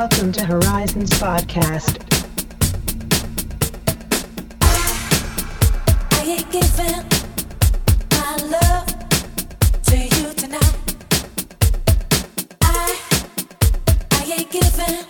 Welcome to Horizons Podcast. I ain't giving my love to you tonight. I, I ain't giving.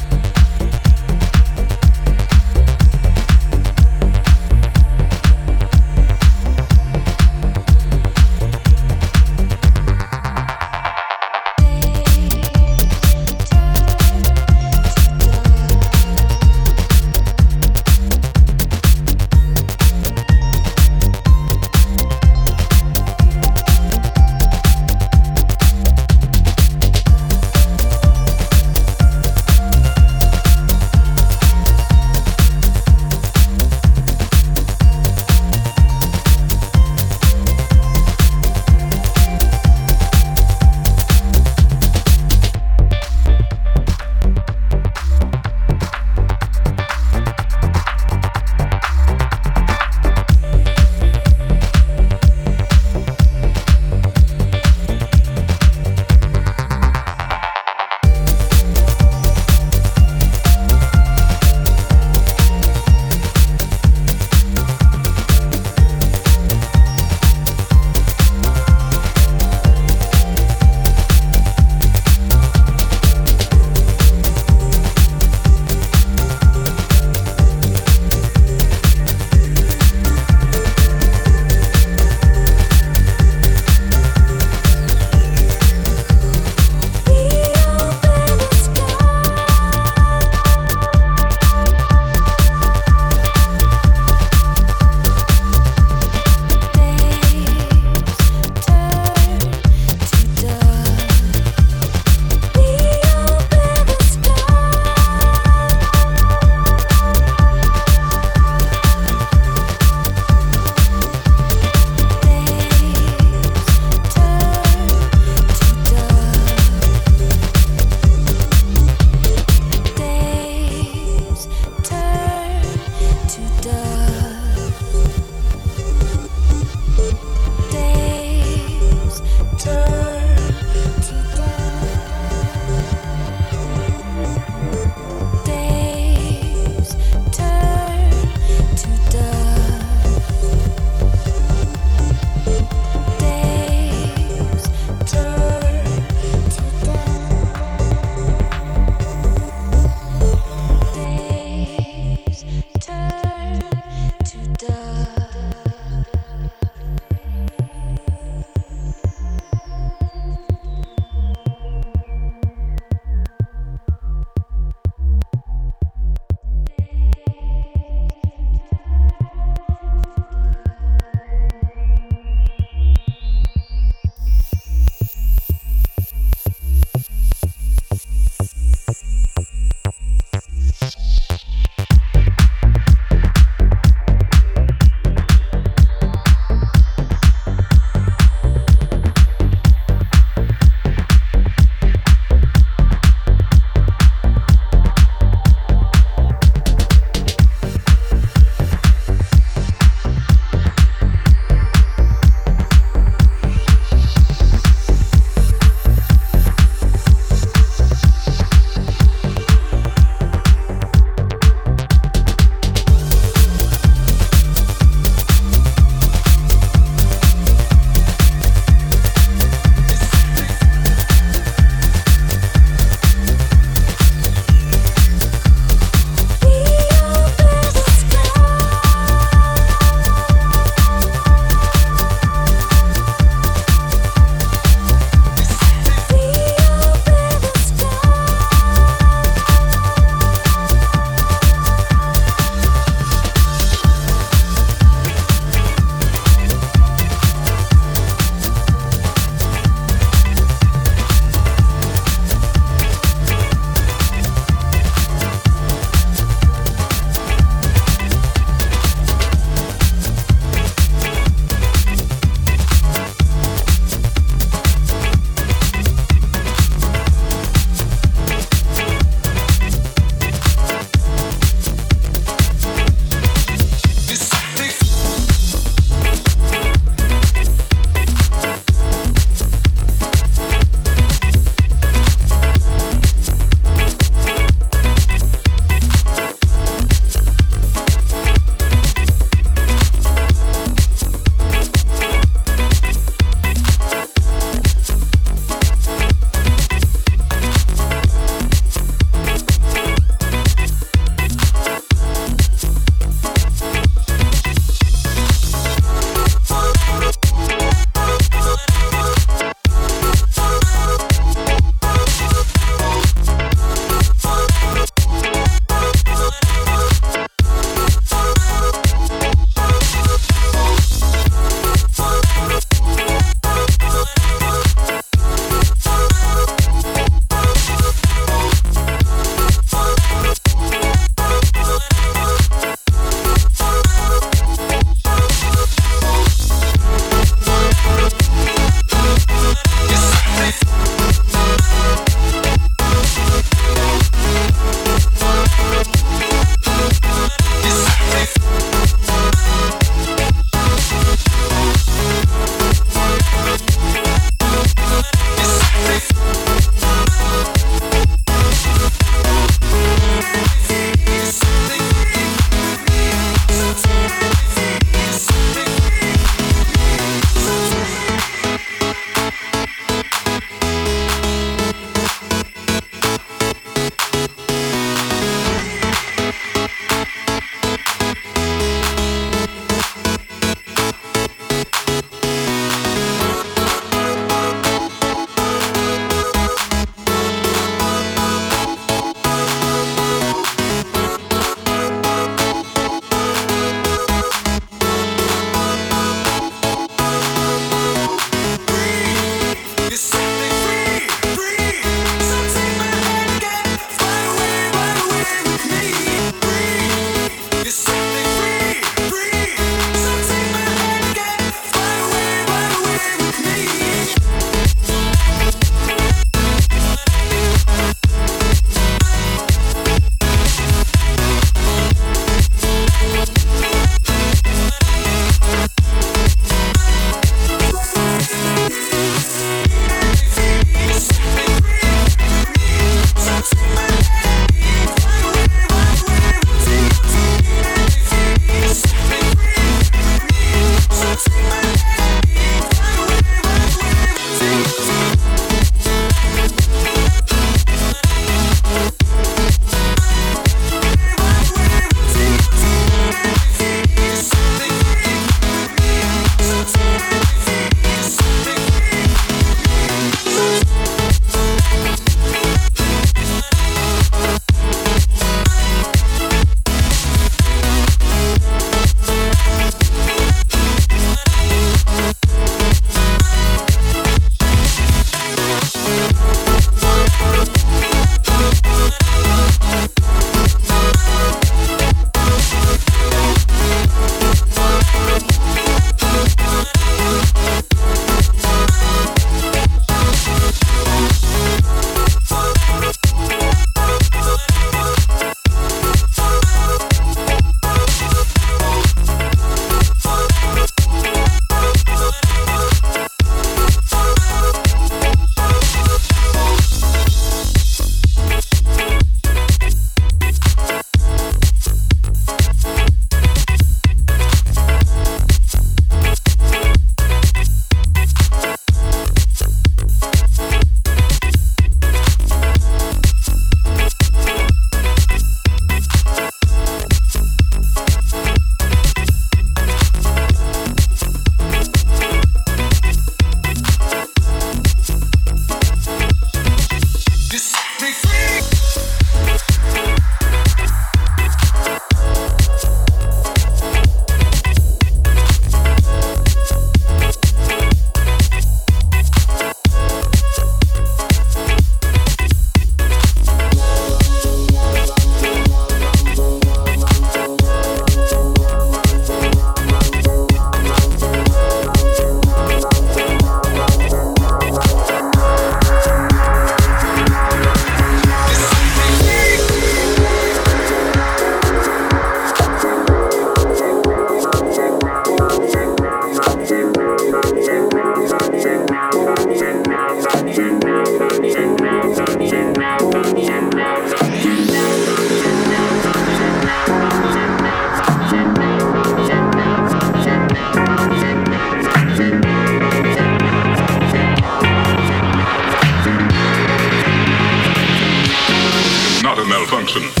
function.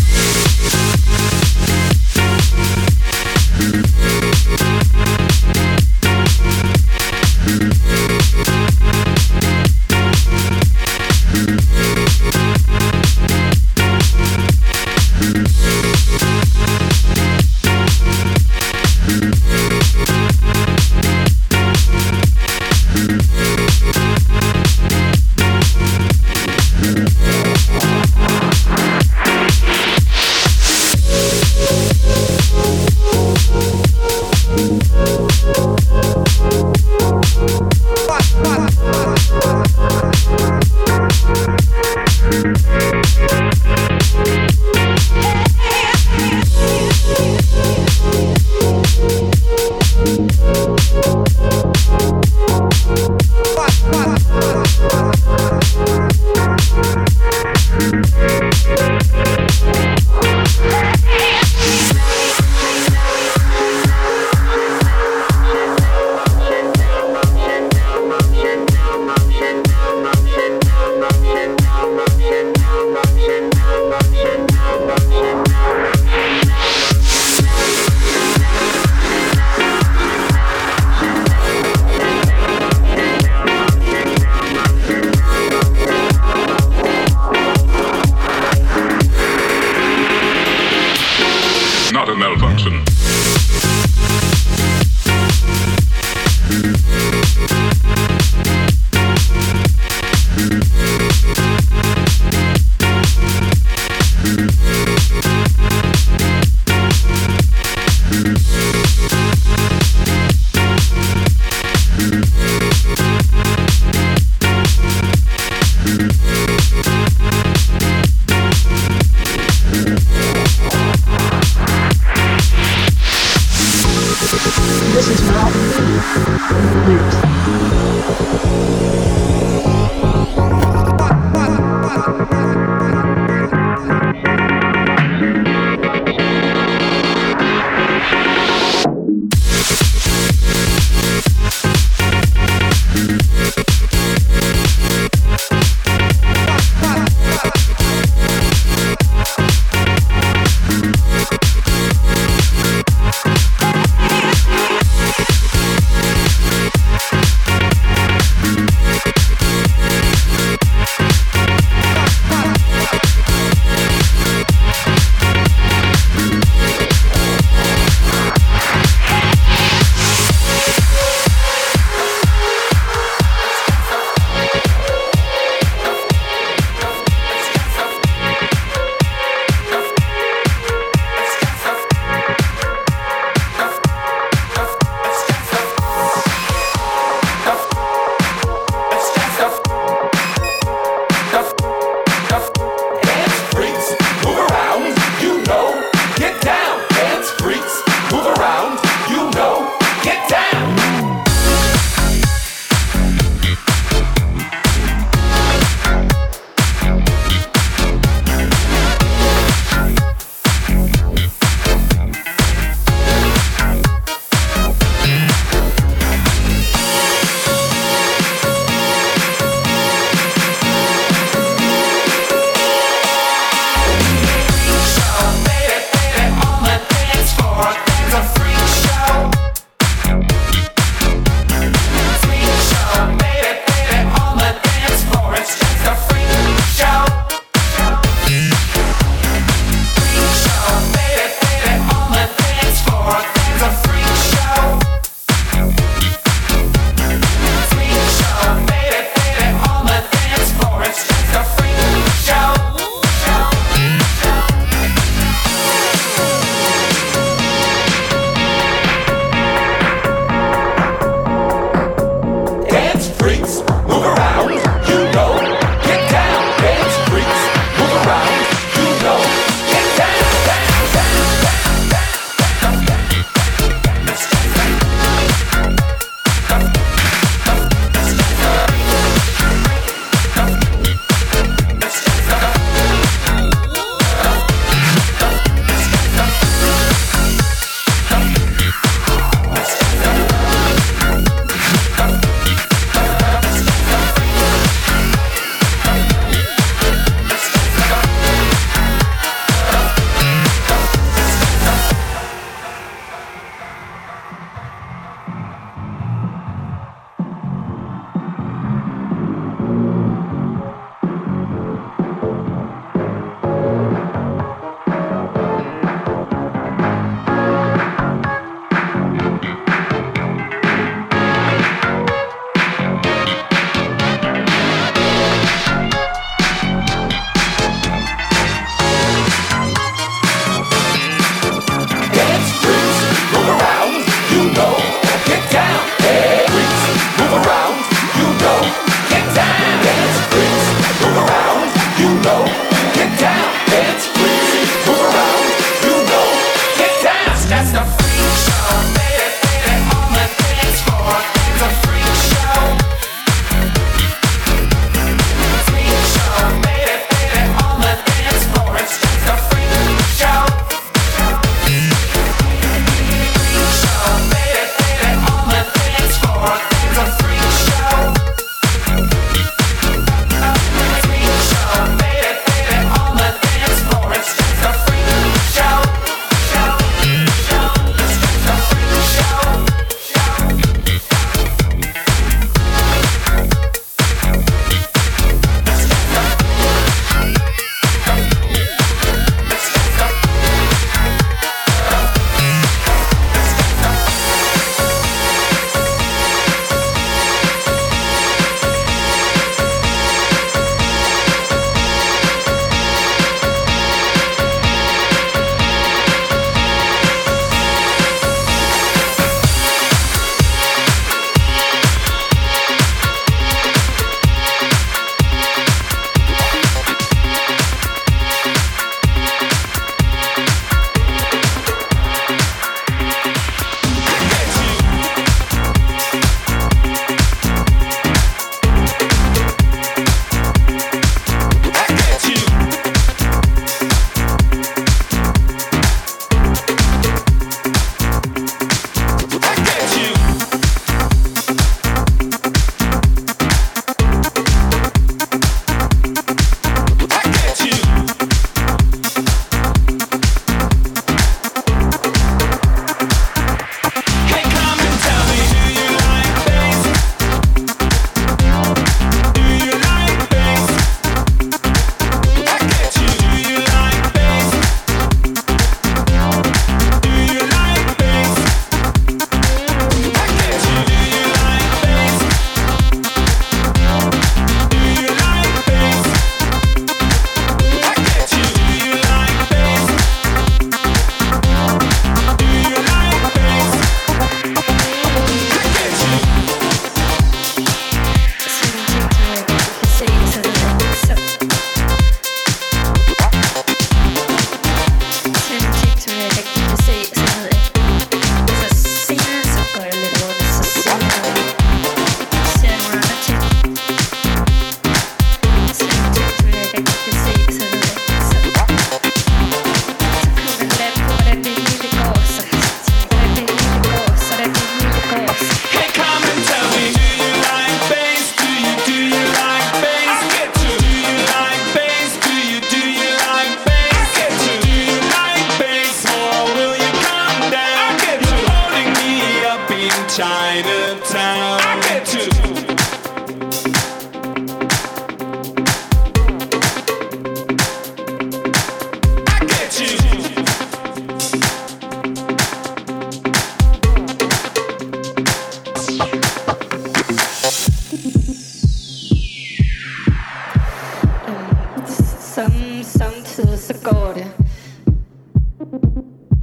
så går det.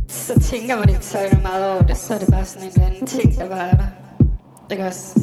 Så tænker man ikke så meget over det, så er det bare sådan en eller anden ting, der bare er der. Ikke også?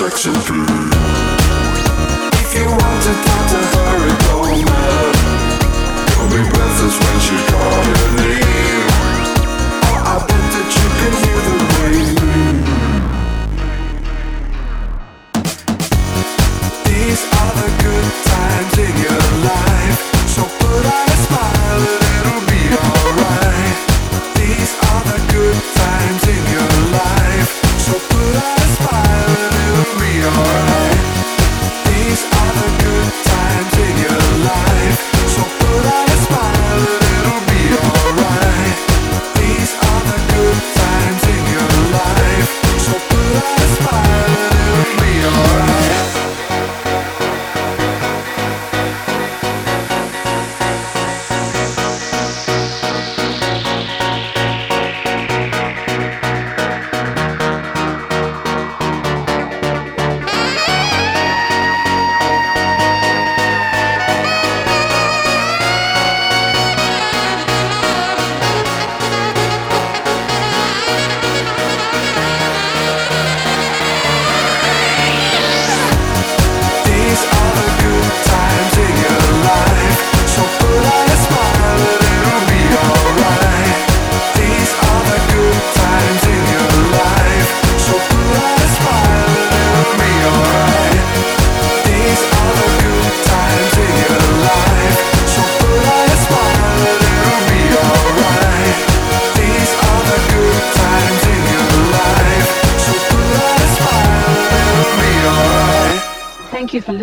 About her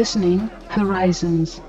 listening, Horizons.